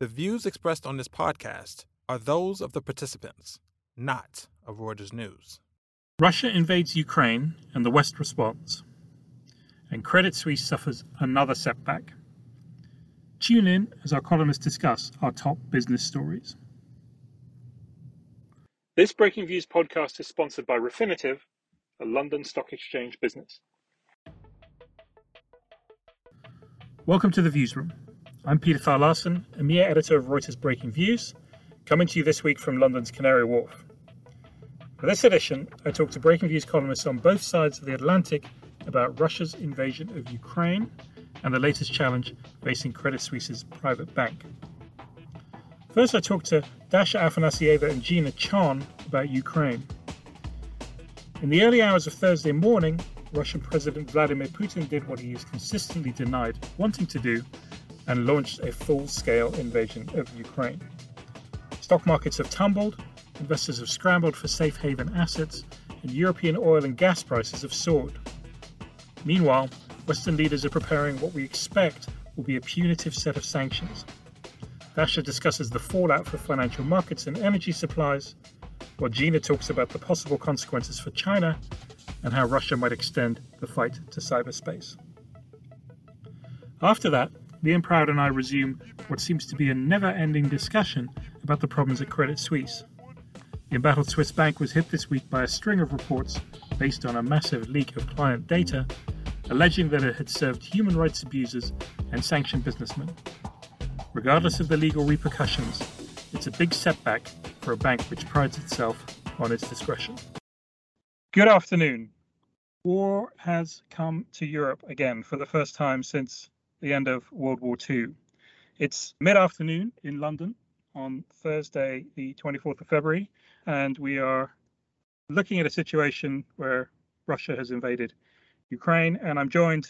The views expressed on this podcast are those of the participants, not of Reuters News. Russia invades Ukraine and the West responds. And Credit Suisse suffers another setback. Tune in as our columnists discuss our top business stories. This Breaking Views podcast is sponsored by Refinitiv, a London Stock Exchange business. Welcome to the Viewsroom. I'm Peter Thal Larsen, EMEA editor of Reuters Breaking Views, coming to you this week from London's Canary Wharf. For this edition, I talk to Breaking Views columnists on both sides of the Atlantic about Russia's invasion of Ukraine and the latest challenge facing Credit Suisse's private bank. First, I talked to Dasha Afanasieva and Gina Chon about Ukraine. In the early hours of Thursday morning, Russian President Vladimir Putin did what he has consistently denied wanting to do and launched a full scale invasion of Ukraine. Stock markets have tumbled, investors have scrambled for safe haven assets, and European oil and gas prices have soared. Meanwhile, Western leaders are preparing what we expect will be a punitive set of sanctions. Dasha discusses the fallout for financial markets and energy supplies, while Gina talks about the possible consequences for China and how Russia might extend the fight to cyberspace. After that, Liam Proud and I resume what seems to be a never ending discussion about the problems at Credit Suisse. The embattled Swiss bank was hit this week by a string of reports based on a massive leak of client data alleging that it had served human rights abusers and sanctioned businessmen. Regardless of the legal repercussions, it's a big setback for a bank which prides itself on its discretion. Good afternoon. War has come to Europe again for the first time since the end of World War II. It's mid afternoon in London on Thursday, the 24th of February, and we are looking at a situation where Russia has invaded Ukraine. And I'm joined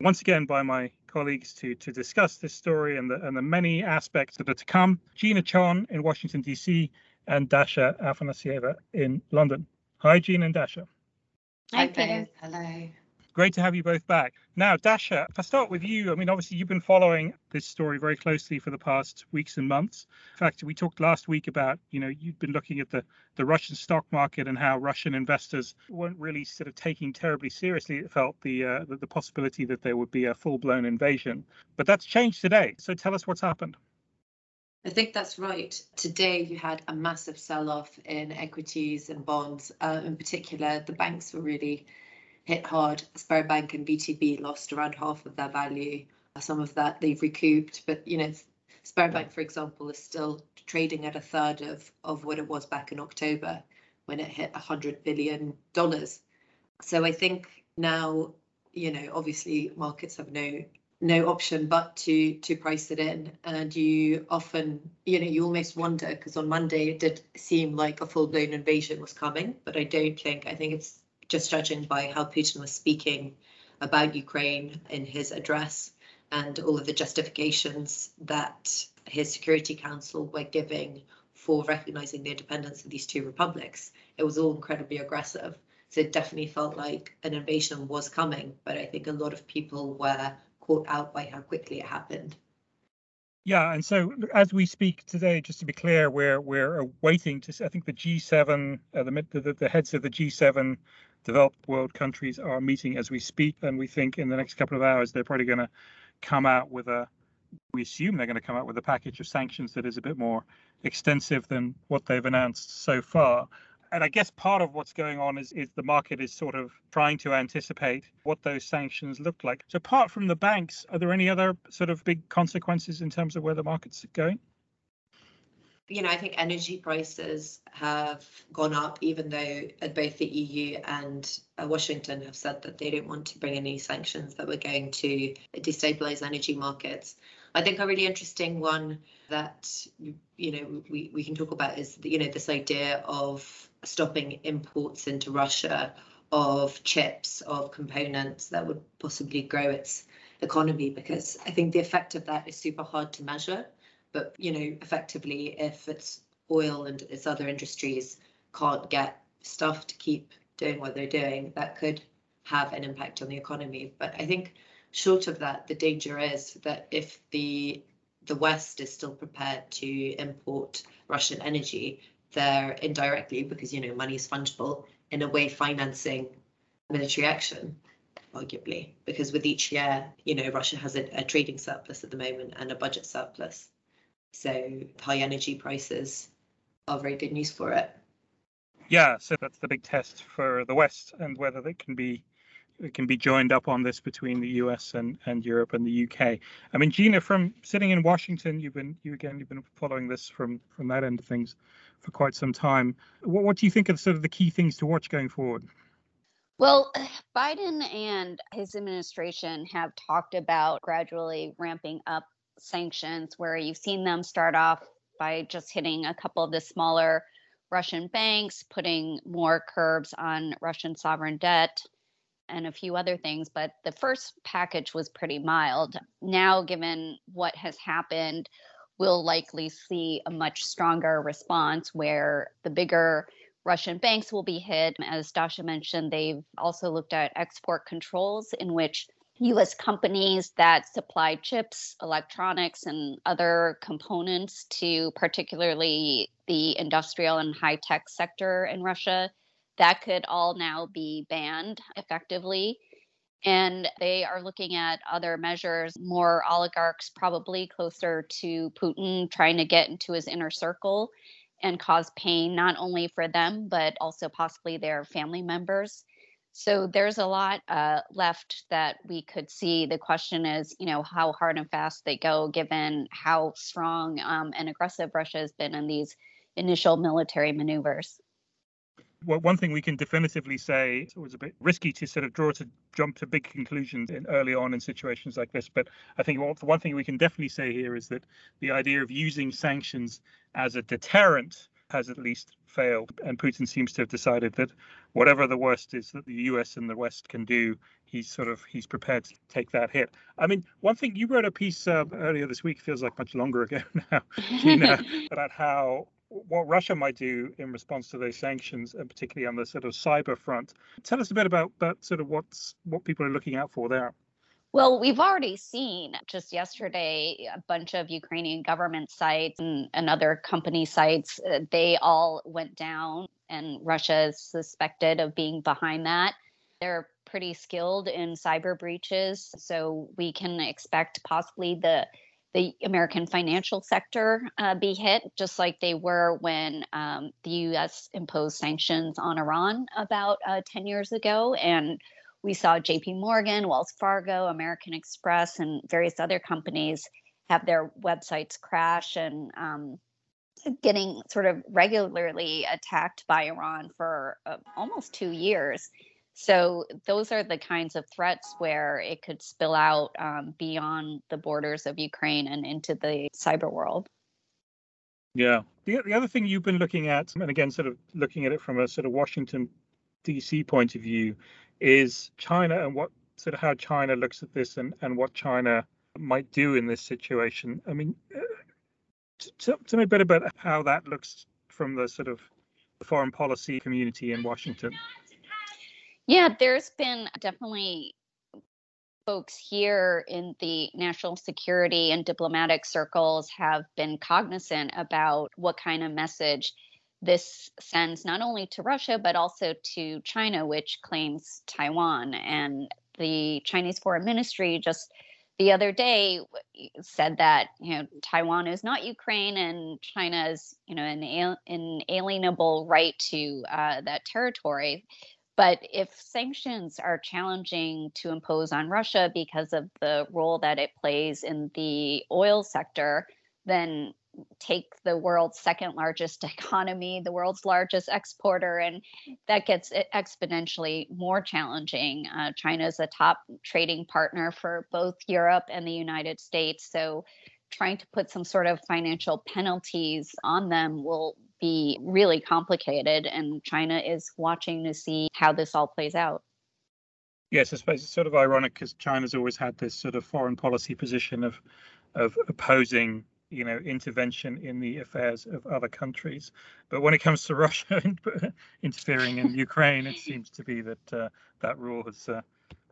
once again by my colleagues to, to discuss this story and the, and the many aspects that are to come Gina Chon in Washington, D.C., and Dasha Afanasieva in London. Hi, Gina and Dasha. Hi, Peter. Hello. Great to have you both back. Now, Dasha, if I start with you, I mean, obviously, you've been following this story very closely for the past weeks and months. In fact, we talked last week about, you know, you've been looking at the, the Russian stock market and how Russian investors weren't really sort of taking terribly seriously, it felt, the, uh, the, the possibility that there would be a full blown invasion. But that's changed today. So tell us what's happened. I think that's right. Today, you had a massive sell off in equities and bonds. Uh, in particular, the banks were really hit hard. Sberbank and VTB lost around half of their value. Some of that they've recouped, but you know, Sberbank, for example, is still trading at a third of, of what it was back in October when it hit $100 billion. So I think now, you know, obviously markets have no no option but to to price it in and you often you know you almost wonder because on monday it did seem like a full-blown invasion was coming but i don't think i think it's just judging by how Putin was speaking about Ukraine in his address and all of the justifications that his Security Council were giving for recognizing the independence of these two republics. It was all incredibly aggressive. So it definitely felt like an invasion was coming, but I think a lot of people were caught out by how quickly it happened. Yeah, and so as we speak today, just to be clear, we're we're waiting to. I think the G7, uh, the, the the heads of the G7 developed world countries are meeting as we speak, and we think in the next couple of hours they're probably going to come out with a. We assume they're going to come out with a package of sanctions that is a bit more extensive than what they've announced so far. And I guess part of what's going on is, is the market is sort of trying to anticipate what those sanctions look like. So, apart from the banks, are there any other sort of big consequences in terms of where the market's going? you know, I think energy prices have gone up, even though both the EU and uh, Washington have said that they don't want to bring any sanctions that were going to destabilize energy markets. I think a really interesting one that you know we, we can talk about is you know this idea of stopping imports into Russia of chips of components that would possibly grow its economy because I think the effect of that is super hard to measure but you know, effectively, if it's oil and its other industries can't get stuff to keep doing what they're doing, that could have an impact on the economy. But I think short of that, the danger is that if the the West is still prepared to import Russian energy, they're indirectly, because you know money is fungible, in a way financing military action, arguably, because with each year, you know, Russia has a, a trading surplus at the moment and a budget surplus. So high energy prices are very good news for it. Yeah, so that's the big test for the West and whether they can be it can be joined up on this between the US and, and Europe and the UK. I mean, Gina, from sitting in Washington, you've been you again you've been following this from from that end of things for quite some time. What, what do you think are sort of the key things to watch going forward? Well, Biden and his administration have talked about gradually ramping up sanctions, where you've seen them start off by just hitting a couple of the smaller Russian banks, putting more curbs on Russian sovereign debt, and a few other things. But the first package was pretty mild. Now, given what has happened, we'll likely see a much stronger response where the bigger Russian banks will be hit. As Dasha mentioned, they've also looked at export controls in which US companies that supply chips, electronics, and other components to particularly the industrial and high tech sector in Russia, that could all now be banned effectively. And they are looking at other measures, more oligarchs, probably closer to Putin, trying to get into his inner circle and cause pain, not only for them, but also possibly their family members. So there's a lot uh, left that we could see. The question is, you know, how hard and fast they go, given how strong um, and aggressive Russia has been in these initial military maneuvers. Well, one thing we can definitively say it was a bit risky to sort of draw to jump to big conclusions in early on in situations like this. But I think one thing we can definitely say here is that the idea of using sanctions as a deterrent has at least failed. And Putin seems to have decided that whatever the worst is that the US and the West can do, he's sort of he's prepared to take that hit. I mean, one thing you wrote a piece uh, earlier this week feels like much longer ago now, Gina, about how what Russia might do in response to those sanctions, and particularly on the sort of cyber front. Tell us a bit about that, sort of what's what people are looking out for there. Well, we've already seen just yesterday a bunch of Ukrainian government sites and, and other company sites. Uh, they all went down, and Russia is suspected of being behind that. They're pretty skilled in cyber breaches, so we can expect possibly the the American financial sector uh, be hit, just like they were when um, the U.S. imposed sanctions on Iran about uh, 10 years ago. And we saw JP Morgan, Wells Fargo, American Express, and various other companies have their websites crash and um, getting sort of regularly attacked by Iran for uh, almost two years. So those are the kinds of threats where it could spill out um, beyond the borders of Ukraine and into the cyber world. Yeah. The, the other thing you've been looking at, and again, sort of looking at it from a sort of Washington DC point of view, is China and what sort of how China looks at this and, and what China might do in this situation. I mean, uh, tell, tell me a bit about how that looks from the sort of foreign policy community in Washington. Yeah, there's been definitely folks here in the national security and diplomatic circles have been cognizant about what kind of message this sends not only to Russia, but also to China, which claims Taiwan. And the Chinese Foreign Ministry just the other day said that you know Taiwan is not Ukraine and China is you know an inalienable right to uh, that territory. But if sanctions are challenging to impose on Russia because of the role that it plays in the oil sector, then take the world's second largest economy, the world's largest exporter, and that gets exponentially more challenging. Uh, China is a top trading partner for both Europe and the United States. So, trying to put some sort of financial penalties on them will be really complicated. And China is watching to see how this all plays out. Yes, I suppose it's sort of ironic because China's always had this sort of foreign policy position of of opposing you know intervention in the affairs of other countries but when it comes to russia interfering in ukraine it seems to be that uh, that rule has uh,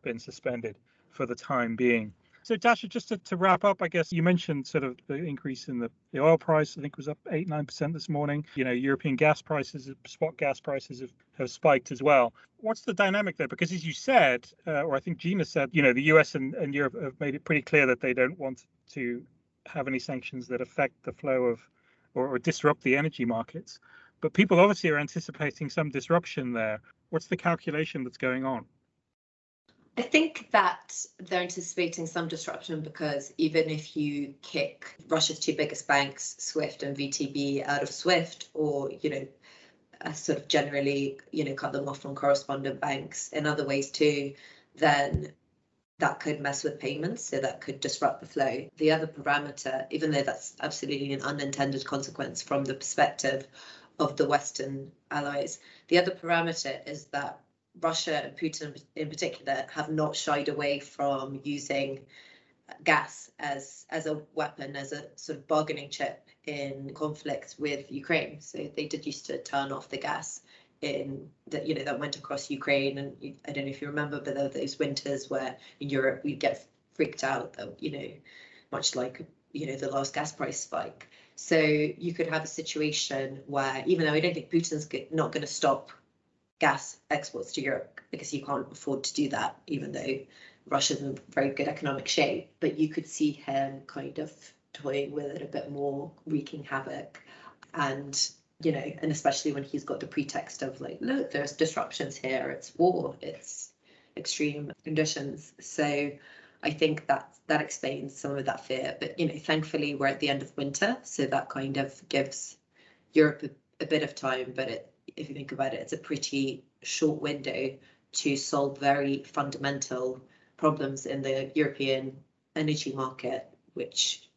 been suspended for the time being So, Dasha, just to, to, wrap up, I guess you mentioned sort of the increase in the, the oil price. I think was up eight nine percent this morning. You know, European gas prices, spot gas prices have, have spiked as well. What's the dynamic there? Because as you said, uh, or I think Gina said, you know, the U.S. And, and Europe have made it pretty clear that they don't want to have any sanctions that affect the flow of or, or disrupt the energy markets. But people obviously are anticipating some disruption there. What's the calculation that's going on? I think that they're anticipating some disruption because even if you kick Russia's two biggest banks, SWIFT and VTB, out of SWIFT, or you know, uh, sort of generally, you know, cut them off from correspondent banks in other ways too, then that could mess with payments, so that could disrupt the flow. The other parameter, even though that's absolutely an unintended consequence from the perspective of the Western allies, the other parameter is that Russia and Putin in particular have not shied away from using gas as as a weapon, as a sort of bargaining chip in conflicts with Ukraine. So they did used to turn off the gas in that you know that went across Ukraine, and I don't know if you remember, but there were those winters where in Europe we get freaked out that you know, much like you know the last gas price spike. So you could have a situation where even though I don't think Putin's not going to stop gas exports to Europe because you can't afford to do that, even though Russia's in very good economic shape. But you could see him kind of toying with it a bit more, wreaking havoc. And, you know, and especially when he's got the pretext of like, look, there's disruptions here, it's war, it's extreme conditions. So I think that that explains some of that fear. But, you know, thankfully we're at the end of winter, so that kind of gives Europe a, a bit of time, but it if you think about it, it's a pretty short window to solve very fundamental problems in the European energy market, which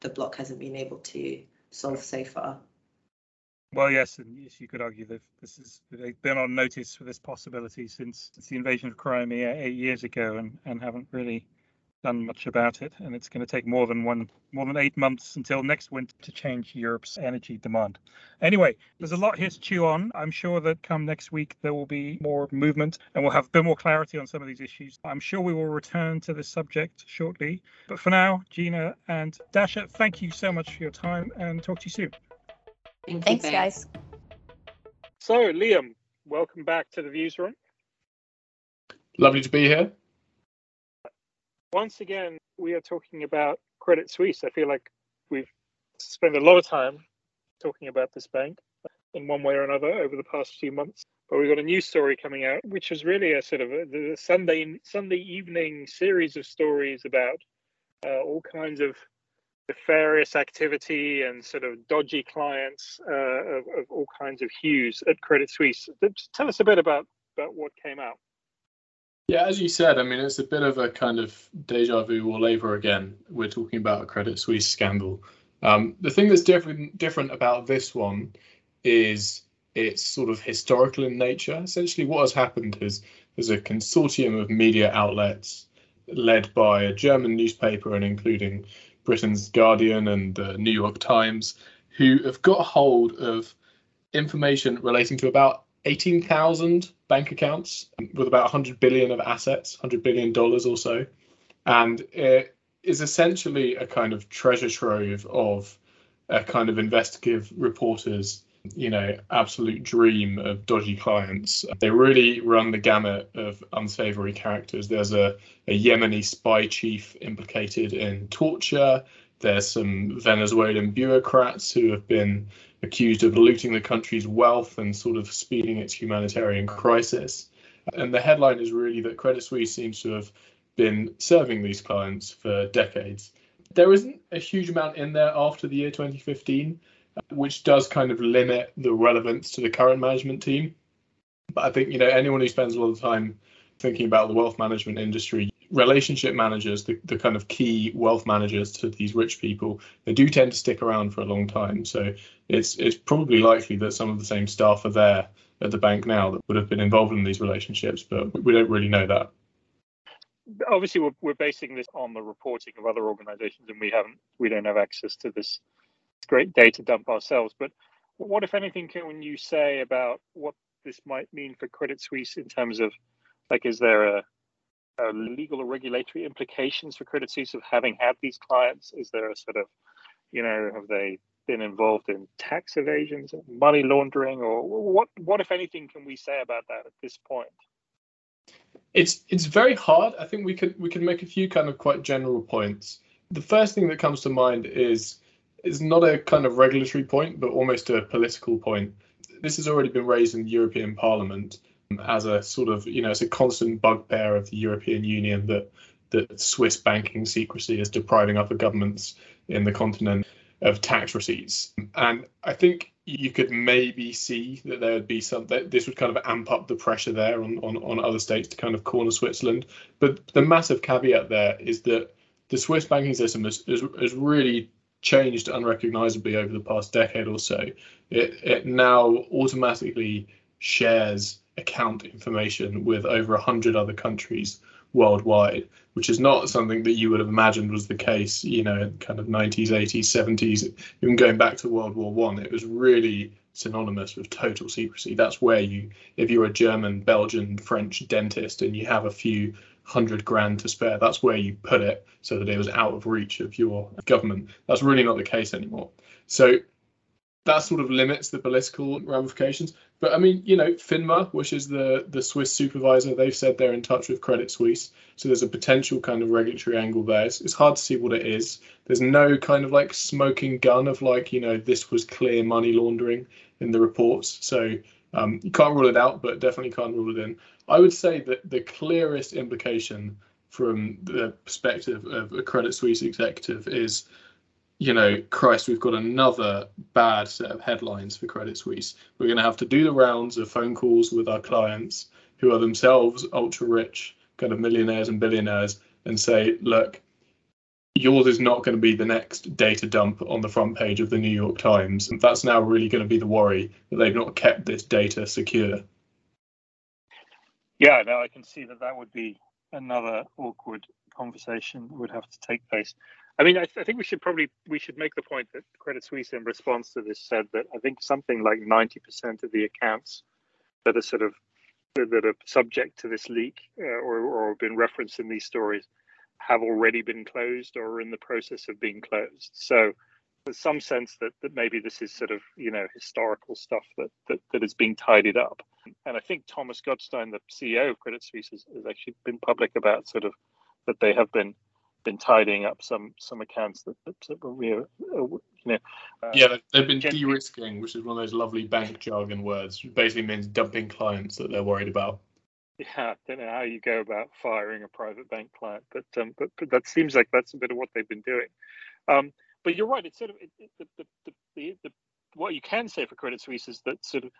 the bloc hasn't been able to solve so far. Well, yes, and yes, you could argue that this is they've been on notice for this possibility since, since the invasion of Crimea eight years ago, and, and haven't really done much about it, and it's going to take more than one, more than eight months until next winter to change Europe's energy demand. Anyway, there's a lot here to chew on. I'm sure that come next week there will be more movement, and we'll have a bit more clarity on some of these issues. I'm sure we will return to this subject shortly. But for now, Gina and Dasha, thank you so much for your time, and talk to you soon. Thank Thanks, you, guys. So, Liam, welcome back to the Viewsroom. Lovely to be here once again, we are talking about Credit Suisse. I feel like we've spent a lot of time talking about this bank in one way or another over the past few months. But we've got a new story coming out, which was really a sort of a, Sunday Sunday evening series of stories about uh, all kinds of nefarious activity and sort of dodgy clients uh, of, of, all kinds of hues at Credit Suisse. Tell us a bit about, about what came out. Yeah, as you said, I mean, it's a bit of a kind of deja vu all over again. We're talking about a Credit Suisse scandal. Um, the thing that's different different about this one is it's sort of historical in nature. Essentially, what has happened is there's a consortium of media outlets led by a German newspaper and including Britain's Guardian and the New York Times, who have got hold of information relating to about 18,000 bank accounts with about 100 billion of assets, 100 billion dollars or so, and it is essentially a kind of treasure trove of a kind of investigative reporters you know absolute dream of dodgy clients. They really run the gamut of unsavory characters. There's a, a yemeni spy chief implicated in torture. There's some venezuelan bureaucrats who have been accused of looting the country's wealth and sort of speeding its humanitarian crisis. And the headline is really that Credit Suisse seems to have been serving these clients for decades. There isn't a huge amount in there after the year 2015, which does kind of limit the relevance to the current management team. But I think, you know, anyone who spends a lot of time thinking about the wealth management industry, relationship managers, the, the kind of key wealth managers to these rich people, they do tend to stick around for a long time. So it's it's probably likely that some of the same staff are there at the bank now that would have been involved in these relationships, but we don't really know that. Obviously, we're, we're basing this on the reporting of other organisations, and we haven't we don't have access to this great data dump ourselves. But what, if anything, can you say about what this might mean for Credit Suisse in terms of like, is there a uh, legal or regulatory implications for Credit Suisse of having had these clients? Is there a sort of, you know, have they been involved in tax evasions, money laundering, or what? What, if anything, can we say about that at this point? It's it's very hard. I think we could we could make a few kind of quite general points. The first thing that comes to mind is is not a kind of regulatory point, but almost a political point. This has already been raised in the European Parliament as a sort of you know it's a constant bugbear of the European Union that that Swiss banking secrecy is depriving other governments in the continent of tax receipts. And I think you could maybe see that there would be some that this would kind of amp up the pressure there on, on, on other states to kind of corner Switzerland. But the massive caveat there is that the Swiss banking system has, has, has really changed unrecognizably over the past decade or so. It, it now automatically shares account information with over 100 other countries worldwide, which is not something that you would have imagined was the case, you know, in kind of 90s, 80s, 70s, even going back to World War One. It was really synonymous with total secrecy. That's where you, if you're a German, Belgian, French dentist and you have a few hundred grand to spare, that's where you put it so that it was out of reach of your government. That's really not the case anymore. So that sort of limits the political ramifications. But I mean, you know, FINMA, which is the the Swiss supervisor, they've said they're in touch with Credit Suisse, so there's a potential kind of regulatory angle there. It's, it's hard to see what it is. There's no kind of like smoking gun of like, you know, this was clear money laundering in the reports. So um, you can't rule it out, but definitely can't rule it in. I would say that the clearest implication from the perspective of a Credit Suisse executive is you know, Christ, we've got another bad set of headlines for Credit Suisse. We're going to have to do the rounds of phone calls with our clients who are themselves ultra rich, kind of millionaires and billionaires, and say, look, yours is not going to be the next data dump on the front page of the New York Times. And that's now really going to be the worry that they've not kept this data secure. Yeah, no, I can see that that would be another awkward conversation that would have to take place. I mean, I, th- I, think we should probably we should make the point that Credit Suisse, in response to this, said that I think something like ninety percent of the accounts that are sort of that are subject to this leak uh, or or have been referenced in these stories have already been closed or are in the process of being closed. So there's some sense that that maybe this is sort of you know historical stuff that that, that is being tidied up. And I think Thomas Gottstein, the CEO of Credit Suisse, has, has actually been public about sort of that they have been been tidying up some some accounts that, that, that were uh, you know. Uh, yeah, they've been de-risking, which is one of those lovely bank jargon words. Which basically means dumping clients that they're worried about. Yeah, I don't know how you go about firing a private bank client, but um, but, but that seems like that's a bit of what they've been doing. Um, but you're right. It's sort of it, it, the, the, the, the, what you can say for Credit Suisse is that sort of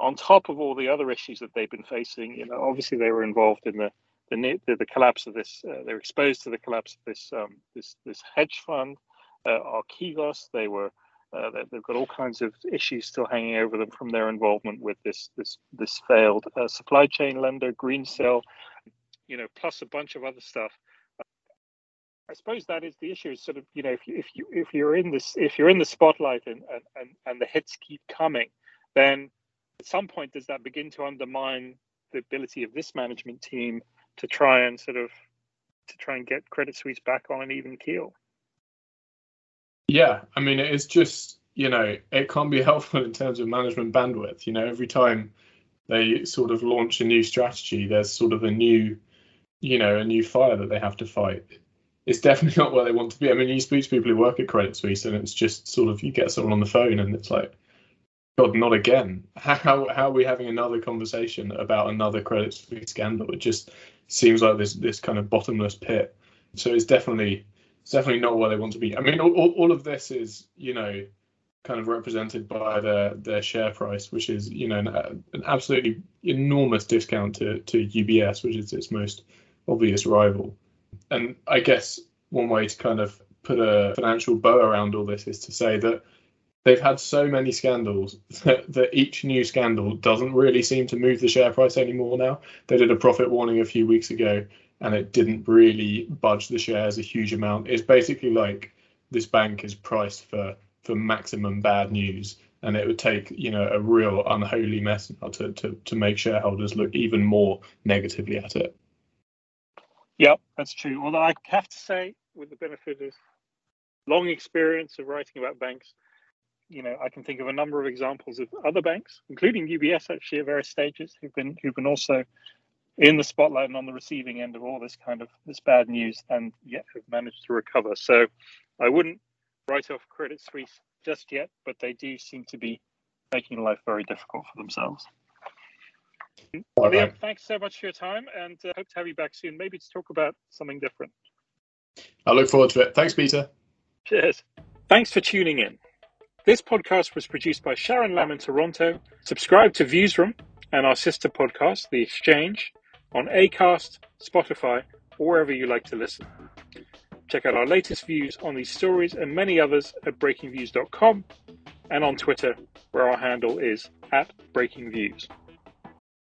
on top of all the other issues that they've been facing, you know, obviously they were involved in the the, the, the collapse of this. Uh, they're exposed to the collapse of this um, this this hedge fund, uh, Archegos. They were uh, they've got all kinds of issues still hanging over them from their involvement with this this this failed uh, supply chain lender, Greensill, you know, plus a bunch of other stuff. I suppose that is the issue. Is sort of you know if you if you if you're in this if you're in the spotlight and and and, and the hits keep coming, then at some point does that begin to undermine the ability of this management team to try and sort of to try and get Credit Suisse back on an even keel. Yeah, I mean it's just you know it can't be helpful in terms of management bandwidth. You know, every time they sort of launch a new strategy, there's sort of a new, you know, a new fire that they have to fight. It's definitely not where they want to be. I mean, you speak to people who work at Credit Suisse, and it's just sort of you get someone on the phone, and it's like, God, not again. How, how, are we having another conversation about another Credit Suisse scandal? It just seems like this this kind of bottomless pit. So it's definitely it's definitely not where they want to be. I mean, all, all of this is you know kind of represented by their their share price, which is you know an, an absolutely enormous discount to to UBS, which is its most obvious rival. And I guess one way to kind of put a financial bow around all this is to say that they've had so many scandals that, that, each new scandal doesn't really seem to move the share price anymore now. They did a profit warning a few weeks ago and it didn't really budge the shares a huge amount. It's basically like this bank is priced for for maximum bad news and it would take you know a real unholy mess to, to, to make shareholders look even more negatively at it. Yep, that's true. Although I have to say, with the benefit of long experience of writing about banks, you know, I can think of a number of examples of other banks, including UBS, actually at various stages, who've been who've been also in the spotlight and on the receiving end of all this kind of this bad news, and yet have managed to recover. So, I wouldn't write off Credit Suisse just yet, but they do seem to be making life very difficult for themselves. All Liam, right. thanks so much for your time, and uh, hope to have you back soon, maybe to talk about something different. I look forward to it. Thanks, Peter. Cheers. Thanks for tuning in. This podcast was produced by Sharon Lamb in Toronto. Subscribe to Viewsroom and our sister podcast, The Exchange, on Acast, Spotify, or wherever you like to listen. Check out our latest views on these stories and many others at breakingviews.com and on Twitter, where our handle is at breakingviews.